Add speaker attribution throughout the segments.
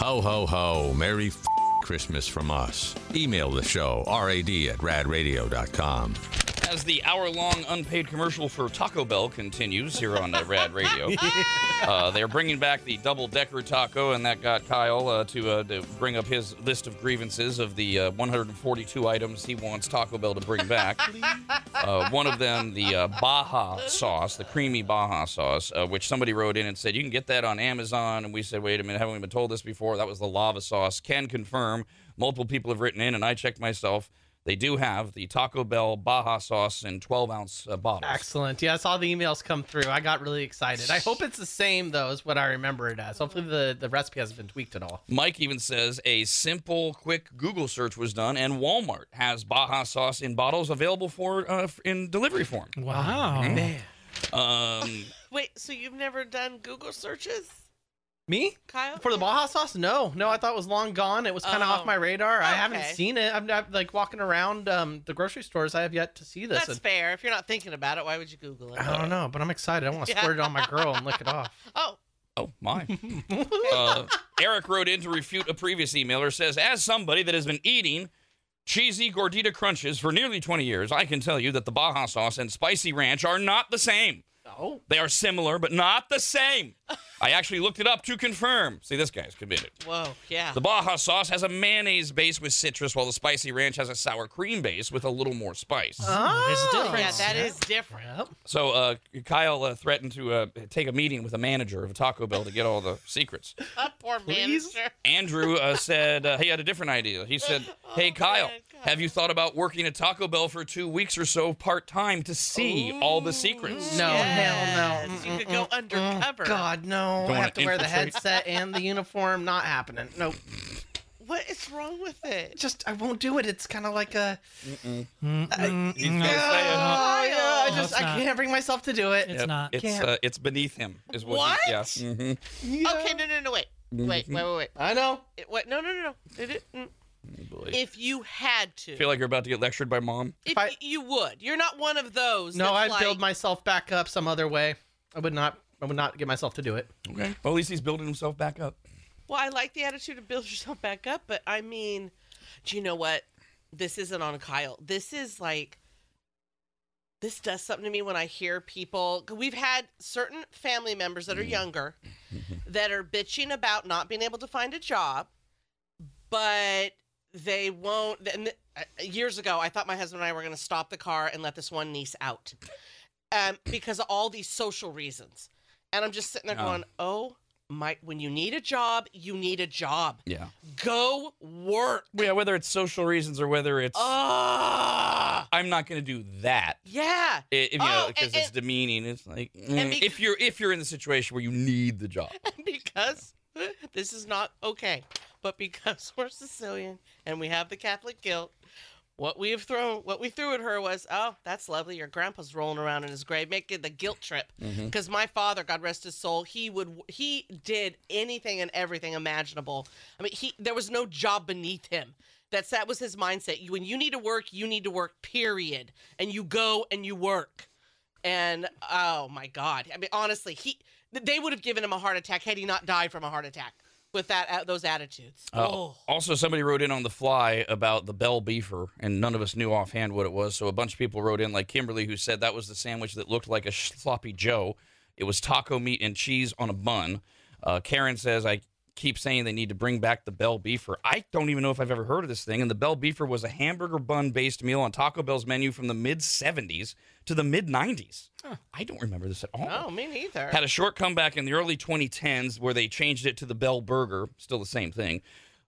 Speaker 1: Ho, ho, ho. Merry Christmas from us. Email the show, rad at radradio.com.
Speaker 2: As the hour long unpaid commercial for Taco Bell continues here on uh, Rad Radio, uh, they're bringing back the double decker taco, and that got Kyle uh, to, uh, to bring up his list of grievances of the uh, 142 items he wants Taco Bell to bring back. Uh, one of them, the uh, Baja sauce, the creamy Baja sauce, uh, which somebody wrote in and said, You can get that on Amazon. And we said, Wait a minute, haven't we been told this before? That was the lava sauce. Can confirm. Multiple people have written in, and I checked myself. They do have the Taco Bell Baja sauce in 12 ounce uh, bottles.
Speaker 3: Excellent. Yeah, I saw the emails come through. I got really excited. I hope it's the same though as what I remember it as. Hopefully the, the recipe hasn't been tweaked at all.
Speaker 2: Mike even says a simple, quick Google search was done, and Walmart has Baja sauce in bottles available for uh, in delivery form.
Speaker 4: Wow.
Speaker 3: Man.
Speaker 2: Um,
Speaker 5: Wait, so you've never done Google searches,
Speaker 3: Me?
Speaker 5: Kyle?
Speaker 3: For the Baja sauce? No. No, I thought it was long gone. It was kind of
Speaker 5: Oh.
Speaker 3: off my radar. I haven't seen it. I'm not like walking around um, the grocery stores. I have yet to see this.
Speaker 5: That's
Speaker 3: and-
Speaker 5: fair. If you're not thinking about it, why would you Google it?
Speaker 3: I don't know, but I'm excited. I want to
Speaker 5: Yeah.
Speaker 3: squirt it on my girl and lick it off.
Speaker 5: Oh,
Speaker 2: Oh my! uh, Eric wrote in to refute a previous emailer. Says, as somebody that has been eating cheesy gordita crunches for nearly 20 years, I can tell you that the Baja sauce and spicy ranch are not the same.
Speaker 3: Oh.
Speaker 2: They are similar, but not the same. I actually looked it up to confirm. See, this guy's committed.
Speaker 5: whoa, yeah.
Speaker 2: The Baja sauce has a mayonnaise base with citrus, while the spicy ranch has a sour cream base with a little more spice.
Speaker 3: Oh,
Speaker 4: there's a difference.
Speaker 5: yeah, that is different.
Speaker 3: Yep.
Speaker 2: So uh, Kyle uh, threatened to uh, take a meeting with a manager of Taco Bell to get all the secrets.
Speaker 5: Uh, poor
Speaker 3: Please?
Speaker 5: manager.
Speaker 2: Andrew uh, said uh, he had a different idea. He said, "Hey Kyle,
Speaker 5: man,
Speaker 2: have you thought about working at Taco Bell for two weeks or so part time to see all the secrets?"
Speaker 3: No, hell no.
Speaker 5: You could go undercover.
Speaker 3: God, no.
Speaker 2: Don't
Speaker 3: I
Speaker 2: wanna
Speaker 3: have to wear the headset and the uniform. Not happening. Nope.
Speaker 5: What is wrong with it?
Speaker 3: Just, I won't do it. It's kind of like a.
Speaker 4: Mm,
Speaker 2: He's
Speaker 4: mm,
Speaker 2: gonna
Speaker 4: mm,
Speaker 2: say it.
Speaker 3: Yeah, I just,
Speaker 4: it's
Speaker 3: I can't bring myself to do it.
Speaker 4: It's
Speaker 2: Yep,
Speaker 4: not.
Speaker 2: It's uh, it's beneath him. Is what?
Speaker 5: What?
Speaker 2: He, yeah. mhm.
Speaker 5: Okay, no, no, no, wait. Wait, wait, wait, wait.
Speaker 3: I know.
Speaker 5: It- Wait, no, no, no, no. It- it- mm.
Speaker 2: Oh, boy.
Speaker 5: If you had to, I
Speaker 2: feel like you're about to get lectured by mom.
Speaker 5: if
Speaker 3: I-
Speaker 5: y- you would, you're not one of those.
Speaker 3: No, I'd
Speaker 5: like,
Speaker 3: build myself back up some other way. I would not. I would not get myself to do it.
Speaker 2: Okay. Well, at least he's building himself back up.
Speaker 5: Well, I like the attitude of build yourself back up, but I mean, do you know what? This isn't on Kyle. This is like, this does something to me when I hear people. We've had certain family members that are younger that are bitching about not being able to find a job, but they won't. And uh, years ago, I thought my husband and I were going to stop the car and let this one niece out um, because of all these social reasons. And I'm just sitting there going, oh my, when you need a job, you need a job.
Speaker 2: Yeah.
Speaker 5: Go work.
Speaker 2: Yeah. Whether it's social reasons or whether it's
Speaker 5: Ah,
Speaker 2: I'm not going to do that.
Speaker 5: yeah.
Speaker 2: If, you know,
Speaker 5: Oh,
Speaker 2: because it's demeaning. It's like mm, if you're if you're in the situation where you need the job.
Speaker 5: because this is not okay. But because we're Sicilian and we have the Catholic guilt, what we have thrown, what we threw at her was, oh, that's lovely. Your grandpa's rolling around in his grave, making the guilt trip.
Speaker 2: Mm-hmm.
Speaker 5: Because my father, God rest his soul, he would, he did anything and everything imaginable. I mean, he there was no job beneath him. That's that was his mindset. When you need to work, you need to work. Period. And you go and you work. And oh my God, I mean, honestly, he they would have given him a heart attack had he not died from a heart attack with that those attitudes.
Speaker 2: Uh,
Speaker 5: oh,
Speaker 2: Also, somebody wrote in on the fly about the Bell Beefer, and none of us knew offhand what it was. So a bunch of people wrote in, like Kimberly, who said that was the sandwich that looked like a sloppy Joe. It was taco meat and cheese on a bun. Uh, Karen says, I keep saying they need to bring back the Bell Beefer. I don't even know if I've ever heard of this thing. And the Bell Beefer was a hamburger bun based meal on Taco Bell's menu from the mid 70s to the mid 90s. I don't remember this at all
Speaker 5: no, me neither.
Speaker 2: had a short comeback in the early 2010s where they changed it to the Bell Burger, still the same thing.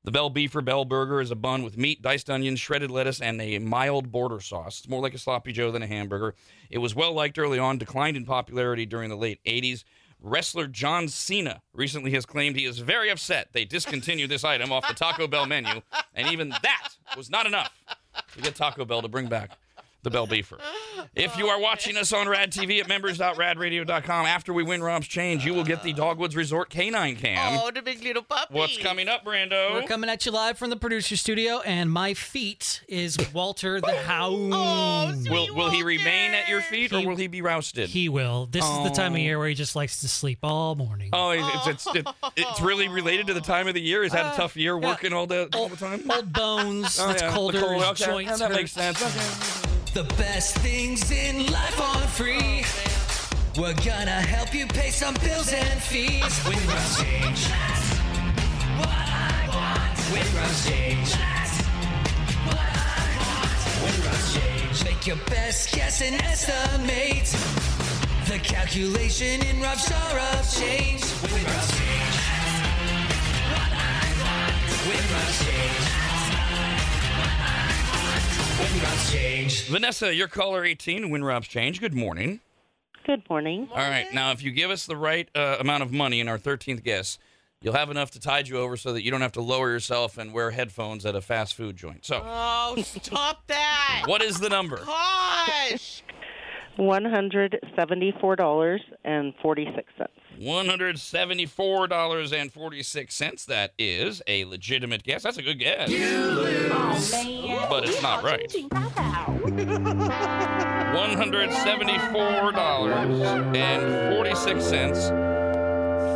Speaker 2: The Bell Beefer Bell Burger is a bun with meat, diced onions, shredded lettuce, and a mild border sauce. It's more like a sloppy Joe than a hamburger. It was well liked early on, declined in popularity during the late 80s. Wrestler John Cena recently has claimed he is very upset they discontinued this item off the Taco Bell menu, and even that was not enough. To get Taco Bell to bring back the the Bell Beefer. If you are watching us on Rad TV at members.radradio.com, after we win Rob's change, you will get the Dogwoods Resort Canine Cam.
Speaker 5: Oh, the big little puppy.
Speaker 2: What's coming up, Brando?
Speaker 4: We're coming at you live from the producer studio, and my feet is Walter the oh, Hound.
Speaker 5: Oh, sweet
Speaker 2: Will will he
Speaker 5: Walter.
Speaker 2: remain at your feet or
Speaker 4: He-
Speaker 2: will he be rousted?
Speaker 4: He will. This is the time of
Speaker 2: Oh.
Speaker 4: year where he just likes to sleep all morning.
Speaker 2: Oh, it's it's, it's, it's really related to the time of the year. Is that a uh, tough year working all the all the time?
Speaker 4: Old bones,
Speaker 2: Oh,
Speaker 4: that's
Speaker 2: yeah, the
Speaker 4: colder,
Speaker 2: cold,
Speaker 4: his
Speaker 2: okay.
Speaker 4: joints
Speaker 2: Yeah, that
Speaker 4: hurt.
Speaker 2: makes sense.
Speaker 6: The best things in life are free. We're gonna help you pay some bills and fees. Win Rob's change. What I want. Win Rob's change. What I want. Win Rob's change. Make your best guess and estimate. The calculation in rough shore of change. Win Rob's change. What I want. Win Rob's change. Change.
Speaker 2: Vanessa, your caller 18, Win Rob's change. Good morning.
Speaker 7: Good morning. morning.
Speaker 2: All right. Now, if you give us the right uh, amount of money in our 13th guess, you'll have enough to tide you over so that you don't have to lower yourself and wear headphones at a fast food joint. So.
Speaker 5: Oh, stop that.
Speaker 2: What is the number?
Speaker 5: Gosh.
Speaker 7: $174.46.
Speaker 2: $174.46. That is a legitimate guess. That's a good guess. But it's not right. $174.46.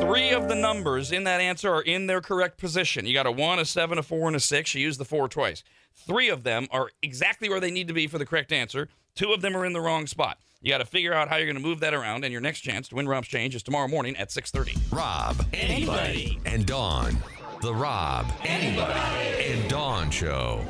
Speaker 2: Three of the numbers in that answer are in their correct position. You got a 1, a 7, a 4, and a 6. You used the 4 twice. Three of them are exactly where they need to be for the correct answer. Two of them are in the wrong spot. You got to figure out how you're going to move that around, and your next chance to win Rob's Change is tomorrow morning at 6.30.
Speaker 1: Rob, anybody, and Dawn. The Rob, anybody, and Dawn Show.